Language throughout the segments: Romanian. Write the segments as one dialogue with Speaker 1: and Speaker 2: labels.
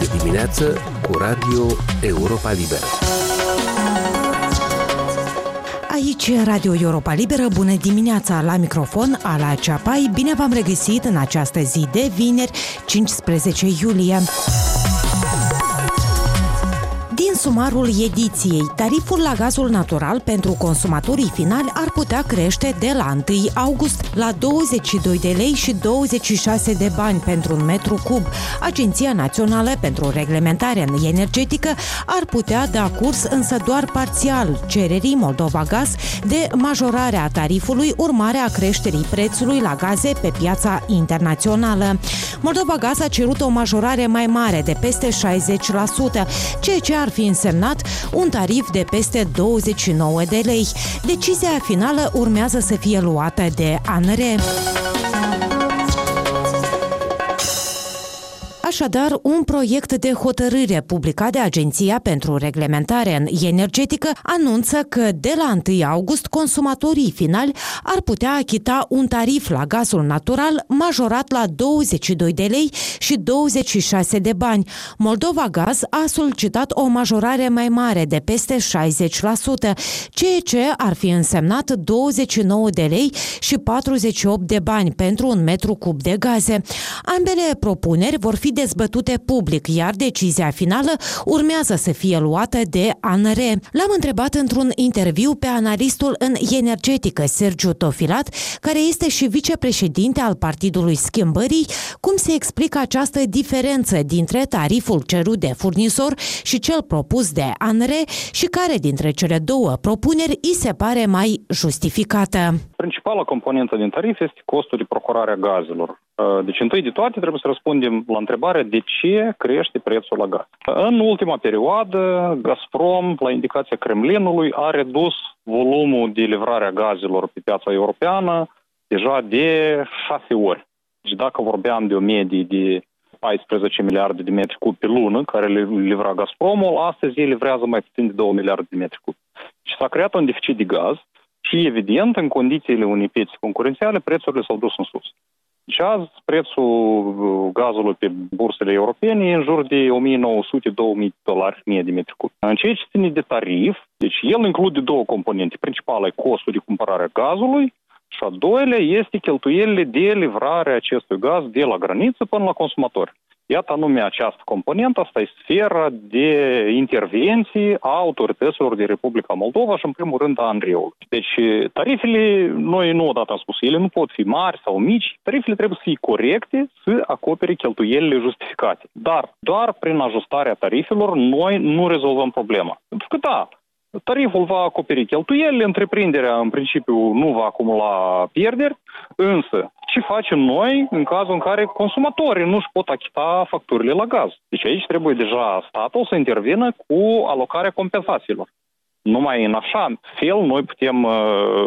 Speaker 1: Este dimineață cu Radio Europa Liberă.
Speaker 2: Aici Radio Europa Liberă, bună dimineața. La microfon, Ala Ceapai, bine v-am regăsit în această zi de vineri, 15 iulie sumarul ediției, tariful la gazul natural pentru consumatorii finali ar putea crește de la 1 august la 22 de lei și 26 de bani pentru un metru cub. Agenția Națională pentru Reglementare Energetică ar putea da curs însă doar parțial cererii Moldova Gaz de majorarea tarifului urmare a creșterii prețului la gaze pe piața internațională. Moldova Gaz a cerut o majorare mai mare de peste 60%, ceea ce ar fi însemnat un tarif de peste 29 de lei. Decizia finală urmează să fie luată de ANRE. Așadar, un proiect de hotărâre publicat de Agenția pentru Reglementare Energetică anunță că de la 1 august consumatorii finali ar putea achita un tarif la gazul natural majorat la 22 de lei și 26 de bani. Moldova Gaz a solicitat o majorare mai mare de peste 60%, ceea ce ar fi însemnat 29 de lei și 48 de bani pentru un metru cub de gaze. Ambele propuneri vor fi dezbătute public, iar decizia finală urmează să fie luată de ANRE. L-am întrebat într-un interviu pe analistul în energetică Sergiu Tofilat, care este și vicepreședinte al Partidului Schimbării, cum se explică această diferență dintre tariful cerut de furnizor și cel propus de ANRE și care dintre cele două propuneri îi se pare mai justificată.
Speaker 3: Principala componentă din tarif este costul de procurare a gazelor. Deci, întâi de toate, trebuie să răspundem la întrebarea de ce crește prețul la gaz. În ultima perioadă, Gazprom, la indicația Kremlinului, a redus volumul de livrare a gazelor pe piața europeană deja de șase ori. Deci dacă vorbeam de o medie de 14 miliarde de metri cub pe lună, care le livra Gazpromul, astăzi ei livrează mai puțin de 2 miliarde de metri cub. Și s-a creat un deficit de gaz și, evident, în condițiile unei piețe concurențiale, prețurile s-au dus în sus. Și azi prețul uh, gazului pe bursele europene e în jur de 1900-2000 dolari mie de metri cub. În ceea ce ține de tarif, deci el include două componente. Principala e costul de cumpărare a gazului și a doilea este cheltuielile de livrare a acestui gaz de la graniță până la consumatori. Iată anume această componentă, asta e sfera de intervenții a autorităților de Republica Moldova și în primul rând a Andreului. Deci tarifele, noi nu odată am spus, ele nu pot fi mari sau mici, tarifele trebuie să fie corecte, să acopere cheltuielile justificate. Dar doar prin ajustarea tarifelor noi nu rezolvăm problema. Pentru că da, Tariful va acoperi cheltuielile, întreprinderea în principiu nu va acumula pierderi, însă ce facem noi în cazul în care consumatorii nu își pot achita facturile la gaz? Deci aici trebuie deja statul să intervină cu alocarea compensațiilor. Numai în așa fel noi putem uh,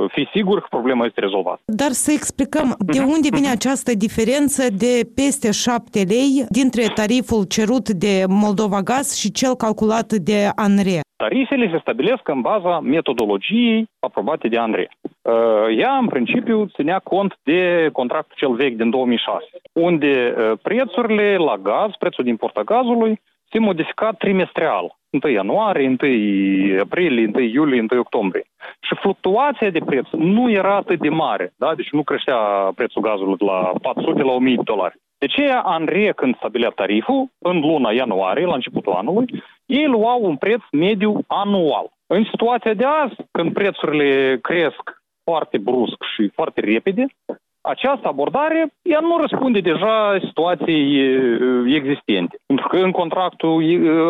Speaker 3: fi siguri că problema este rezolvată.
Speaker 2: Dar să explicăm de unde vine această diferență de peste 7 lei dintre tariful cerut de Moldova Gaz și cel calculat de ANRE.
Speaker 3: Tarifele se stabilesc în baza metodologiei aprobate de ANRE. Uh, ea, în principiu, ținea cont de contractul cel vechi din 2006, unde uh, prețurile la gaz, prețul din porta gazului, se modifica trimestrial. 1 ianuarie, 1 aprilie, 1 iulie, 1 octombrie. Și fluctuația de preț nu era atât de mare, da? deci nu creștea prețul gazului de la 400 la 1000 de dolari. De ce ANRE, când stabilea tariful, în luna ianuarie, la începutul anului, ei luau un preț mediu anual. În situația de azi, când prețurile cresc foarte brusc și foarte repede, această abordare, ea nu răspunde deja situației existente. Pentru că în contractul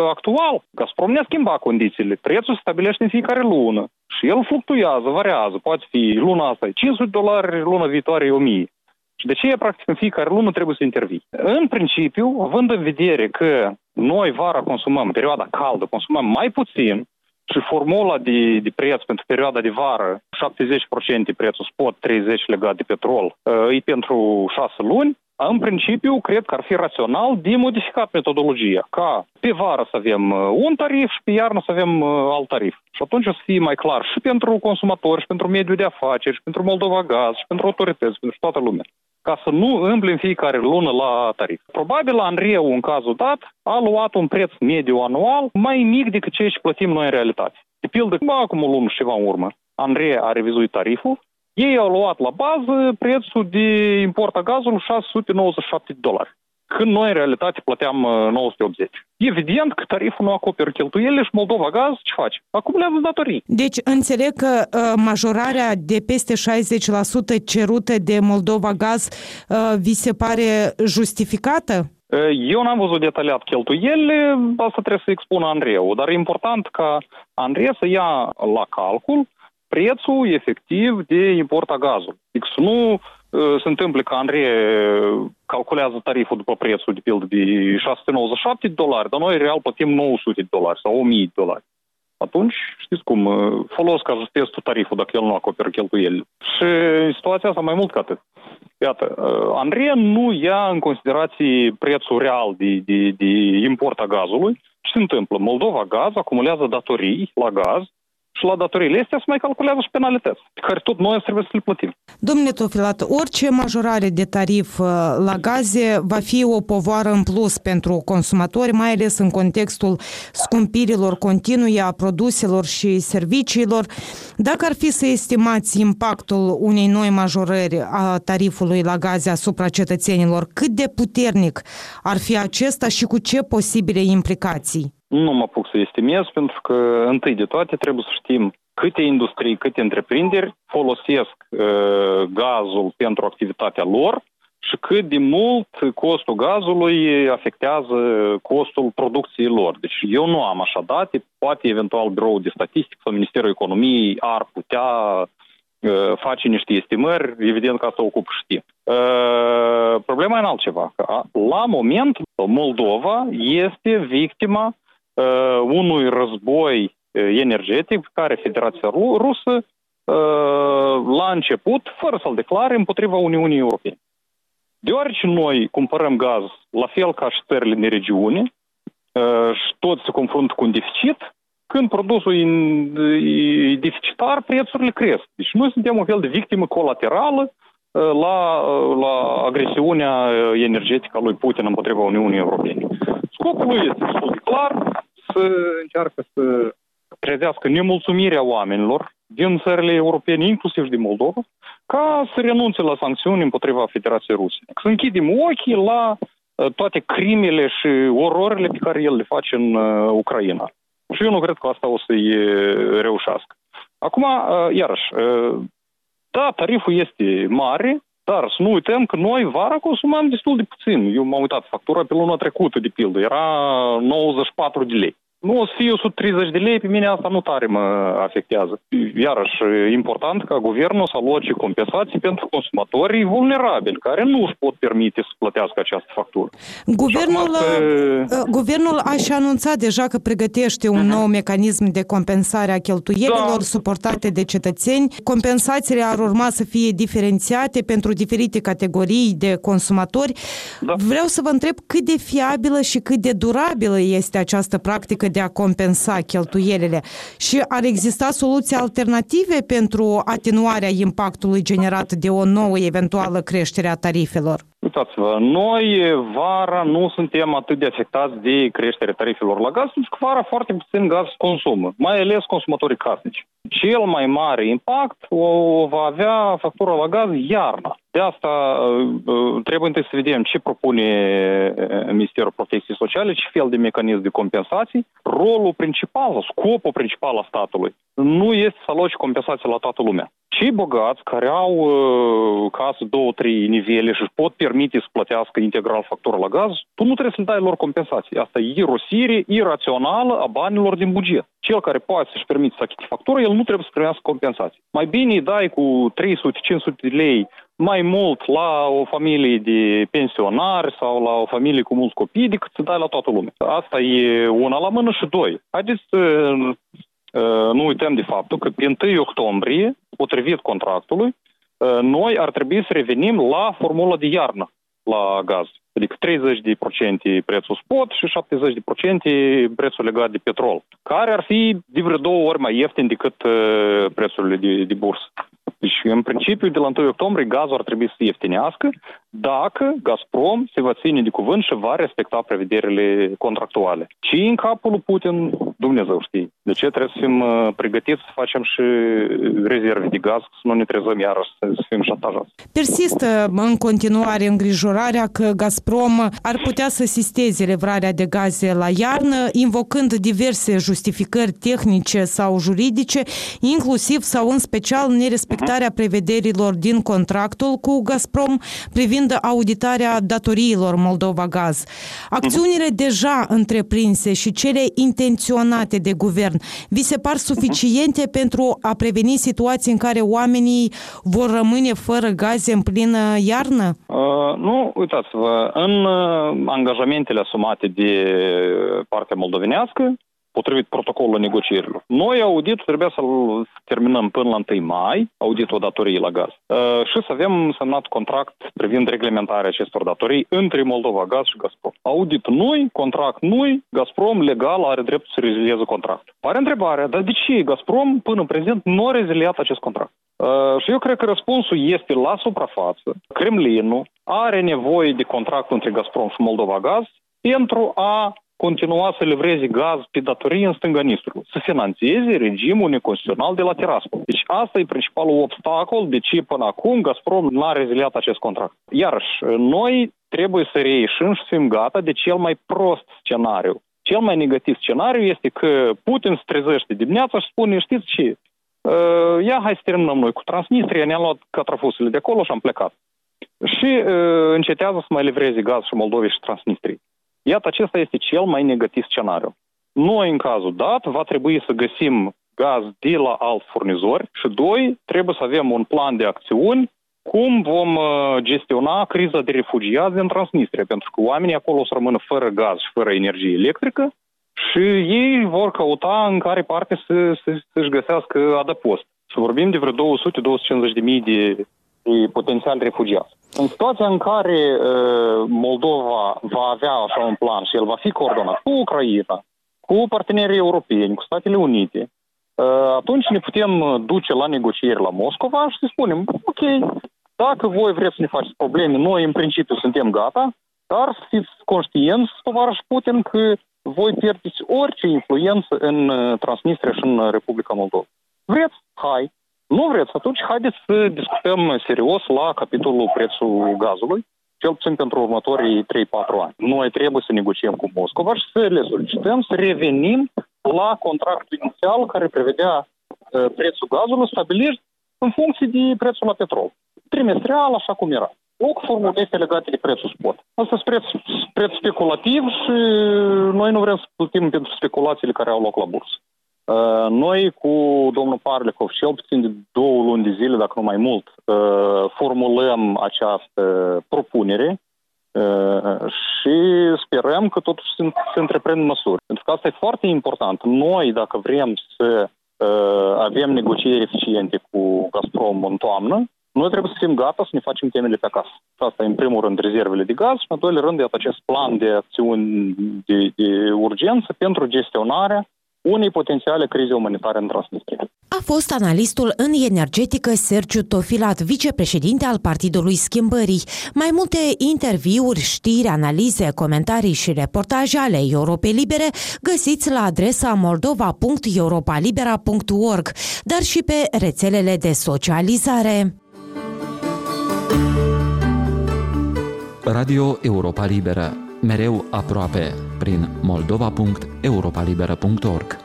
Speaker 3: actual, Gazprom ne-a schimbat condițiile. Prețul se stabilește în fiecare lună și el fluctuează, variază. Poate fi luna asta 500 dolari, luna viitoare 1000. Și de ce, practic, în fiecare lună trebuie să intervii? În principiu, având în vedere că noi vara consumăm, perioada caldă, consumăm mai puțin, și formula de, de preț pentru perioada de vară, 70% prețul spot, 30% legat de petrol, e pentru 6 luni, în principiu, cred că ar fi rațional de modificat metodologia, ca pe vară să avem un tarif și pe iarnă să avem alt tarif. Și atunci o să fie mai clar și pentru consumatori, și pentru mediul de afaceri, și pentru Moldova Gaz, și pentru autorități, pentru toată lumea. Ca să nu îmble în fiecare lună la tarif. Probabil Andreu, în cazul dat, a luat un preț mediu anual mai mic decât ceea ce plătim noi în realitate. De pildă, acum o lună și ceva în urmă, Andrei a revizuit tariful, ei au luat la bază prețul de import a gazului 697 de dolari când noi în realitate plăteam 980. Uh, Evident că tariful nu acoperă cheltuielile și Moldova Gaz ce face? Acumulează datorii.
Speaker 4: Deci înțeleg că uh, majorarea de peste 60% cerută de Moldova Gaz uh, vi se pare justificată?
Speaker 3: Uh, eu n-am văzut detaliat cheltuielile, asta trebuie să expună Andreu, dar e important ca Andrei să ia la calcul prețul efectiv de import a gazului. Deci să nu se întâmplă că Andrei calculează tariful după prețul de pildă de 697 de dolari, dar noi real plătim 900 de dolari sau 1000 de dolari. Atunci, știți cum, folos că ajustezi tu tariful dacă el nu acoperă cheltuielile. Și situația asta mai mult ca atât. Iată, Andrei nu ia în considerație prețul real de, de, de import a gazului. Ce se întâmplă? Moldova Gaz acumulează datorii la gaz și la datoriile astea se mai calculează și penalități, pe care tot noi trebuie să le plătim.
Speaker 4: Domnule Tofilat, orice majorare de tarif uh, la gaze va fi o povară în plus pentru consumatori, mai ales în contextul scumpirilor continue a produselor și serviciilor. Dacă ar fi să estimați impactul unei noi majorări a tarifului la gaze asupra cetățenilor, cât de puternic ar fi acesta și cu ce posibile implicații?
Speaker 3: Nu mă apuc să estimez, pentru că întâi de toate trebuie să știm câte industrii, câte întreprinderi folosesc uh, gazul pentru activitatea lor și cât de mult costul gazului afectează costul producției lor. Deci eu nu am așa date, poate eventual Biroul de Statistică sau Ministerul Economiei ar putea uh, face niște estimări, evident că asta ocupă și timp. Uh, problema e în altceva. La moment, Moldova este victima uh, unui război uh, energetic pe care Federația Rusă uh, la început, fără să-l declare, împotriva Uniunii Europene. Deoarece noi cumpărăm gaz la fel ca și țările din regiune uh, și toți se confruntă cu un deficit, când produsul e deficitar, prețurile cresc. Deci noi suntem un fel de victimă colaterală uh, la, uh, la agresiunea energetică a lui Putin împotriva Uniunii Europene. Scopul lui este destul de clar, să încearcă să trezească nemulțumirea oamenilor din țările europene, inclusiv din Moldova, ca să renunțe la sancțiuni împotriva Federației Ruse. Să închidem ochii la uh, toate crimele și ororile pe care el le face în uh, Ucraina. Și eu nu cred că asta o să-i uh, reușească. Acum, iarăși, da, tariful este mare, dar să nu uităm că noi vara consumam destul de puțin. Eu m-am uitat, factura pe luna trecută, de pildă, era 94 de lei. Nu o să fie 130 de lei, pe mine asta nu tare mă afectează. Iarăși, important ca guvernul să aloce compensații pentru consumatorii vulnerabili, care nu își pot permite să plătească această factură.
Speaker 4: Guvernul, uh, guvernul a și anunțat deja că pregătește un uh-huh. nou mecanism de compensare a cheltuielilor da. suportate de cetățeni. Compensațiile ar urma să fie diferențiate pentru diferite categorii de consumatori. Da. Vreau să vă întreb cât de fiabilă și cât de durabilă este această practică de a compensa cheltuielile și ar exista soluții alternative pentru atenuarea impactului generat de o nouă eventuală creștere a tarifelor?
Speaker 3: Uitați-vă, noi vara nu suntem atât de afectați de creșterea tarifelor la gaz, pentru că vara foarte puțin gaz consumă, mai ales consumatorii casnici. Cel mai mare impact o va avea factura la gaz iarna. De asta uh, uh, trebuie întâi să vedem ce propune uh, Ministerul Protecției Sociale, ce fel de mecanism de compensații. Rolul principal, scopul principal al statului nu este să aloci compensații la toată lumea. Cei bogați care au uh, casă două, trei nivele și pot permite să plătească integral factura la gaz, tu nu trebuie să-l dai lor compensații. Asta e irosire irațională a banilor din buget. Cel care poate să-și permite să achite factură, el nu trebuie să primească compensații. Mai bine îi dai cu 300-500 de lei mai mult la o familie de pensionari sau la o familie cu mulți copii decât să dai la toată lumea. Asta e una la mână și doi. Haideți să nu uităm de faptul că pe 1 octombrie, potrivit contractului, noi ar trebui să revenim la formula de iarnă la gaz. Adică 30% prețul spot și 70% prețul legat de petrol, care ar fi de vreo două ori mai ieftin decât prețurile de, de bursă. Deci, în principiu, de la 1 octombrie, gazul ar trebui să ieftinească dacă Gazprom se va ține de cuvânt și va respecta prevederile contractuale. Și în capul lui Putin, Dumnezeu știe. De ce trebuie să fim uh, pregătiți să facem și rezerve de gaz, să nu ne trezăm iarăși să fim șantajați.
Speaker 2: Persistă în continuare îngrijorarea că Gazprom ar putea să sisteze livrarea de gaze la iarnă, invocând diverse justificări tehnice sau juridice, inclusiv sau în special nerespectarea prevederilor din contractul cu Gazprom privind auditarea datoriilor Moldova Gaz. Acțiunile deja întreprinse și cele intenționate de guvern vi se par suficiente pentru a preveni situații în care oamenii vor rămâne fără gaze în plină iarnă?
Speaker 3: Uh, nu, uitați-vă, în uh, angajamentele asumate de partea moldovenească, potrivit protocolului negocierilor. Noi auditul trebuia să-l terminăm până la 1 mai, auditul datoriei la gaz, uh, și să avem semnat contract privind reglementarea acestor datorii între Moldova Gaz și Gazprom. Audit noi, contract noi, Gazprom legal are dreptul să rezilieze contract. Pare întrebarea, dar de ce Gazprom până în prezent nu a reziliat acest contract? Uh, și eu cred că răspunsul este la suprafață. Kremlinul are nevoie de contract între Gazprom și Moldova Gaz pentru a continua să livreze gaz pe datorie în stânga Nistrului, să finanțeze regimul neconstituțional de la Tiraspol. Deci asta e principalul obstacol de ce până acum Gazprom n-a reziliat acest contract. Iarăși, noi trebuie să reieșim și să fim gata de cel mai prost scenariu. Cel mai negativ scenariu este că Putin se trezește dimineața și spune, știți ce, uh, ia hai să terminăm noi cu Transnistria, ne-am luat catrafusele de acolo și am plecat. Și uh, încetează să mai livreze gaz și Moldovei și Transnistrii. Iată, acesta este cel mai negativ scenariu. Noi, în cazul dat, va trebui să găsim gaz de la alt furnizor și, doi, trebuie să avem un plan de acțiuni cum vom uh, gestiona criza de refugiați din Transnistria, pentru că oamenii acolo o să rămână fără gaz și fără energie electrică și ei vor căuta în care parte să, să, să-și găsească adăpost. Să vorbim de vreo 200-250 de mii de, de potențial refugiați. În situația în care uh, Moldova va avea așa un plan și el va fi coordonat cu Ucraina, cu partenerii europeni, cu Statele Unite, uh, atunci ne putem duce la negocieri la Moscova și să spunem, ok, dacă voi vreți să ne faceți probleme, noi în principiu suntem gata, dar să fiți conștienți, tovarăș Putin, că voi pierdeți orice influență în Transnistria și în Republica Moldova. Vreți? Hai, nu vreți, atunci haideți să discutăm serios la capitolul prețul gazului, cel puțin pentru următorii 3-4 ani. Noi trebuie să negociem cu Moscova și să le solicităm să revenim la contractul inițial care prevedea uh, prețul gazului stabilit în funcție de prețul la petrol. Trimestrial, așa cum era. Nu cu formulete legate de prețul spot. Asta sunt preț, preț speculativ și noi nu vrem să plătim pentru speculațiile care au loc la bursă. Uh, noi cu domnul Parlikov, cel puțin de două luni de zile, dacă nu mai mult, uh, formulăm această propunere uh, și sperăm că totuși se întreprind măsuri. Pentru că asta e foarte important. Noi, dacă vrem să avem negocieri eficiente cu Gazprom în toamnă, noi trebuie să fim gata să ne facem temele pe acasă. Asta e în primul rând rezervele de gaz și în al doilea rând iată acest plan de acțiuni de, de urgență pentru gestionarea unei potențiale crize umanitare în Transnistria.
Speaker 2: A fost analistul în energetică Sergiu Tofilat, vicepreședinte al Partidului Schimbării. Mai multe interviuri, știri, analize, comentarii și reportaje ale Europei Libere găsiți la adresa moldova.europalibera.org, dar și pe rețelele de socializare.
Speaker 1: Radio Europa Liberă mereu aproape prin moldova.europalibera.org.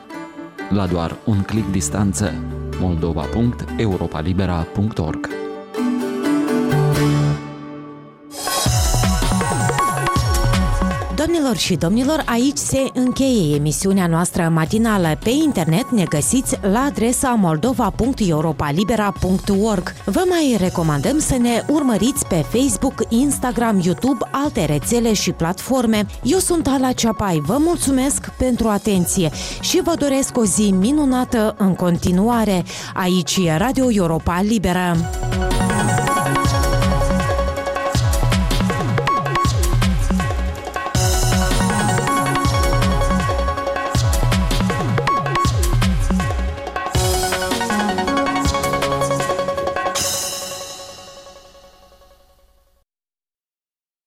Speaker 1: La doar un clic distanță moldova.europalibera.org.
Speaker 2: Doamnelor și domnilor, aici se încheie emisiunea noastră matinală. Pe internet ne găsiți la adresa moldova.europalibera.org. Vă mai recomandăm să ne urmăriți pe Facebook, Instagram, YouTube, alte rețele și platforme. Eu sunt Ala Ceapai, vă mulțumesc pentru atenție și vă doresc o zi minunată în continuare. Aici e Radio Europa Liberă.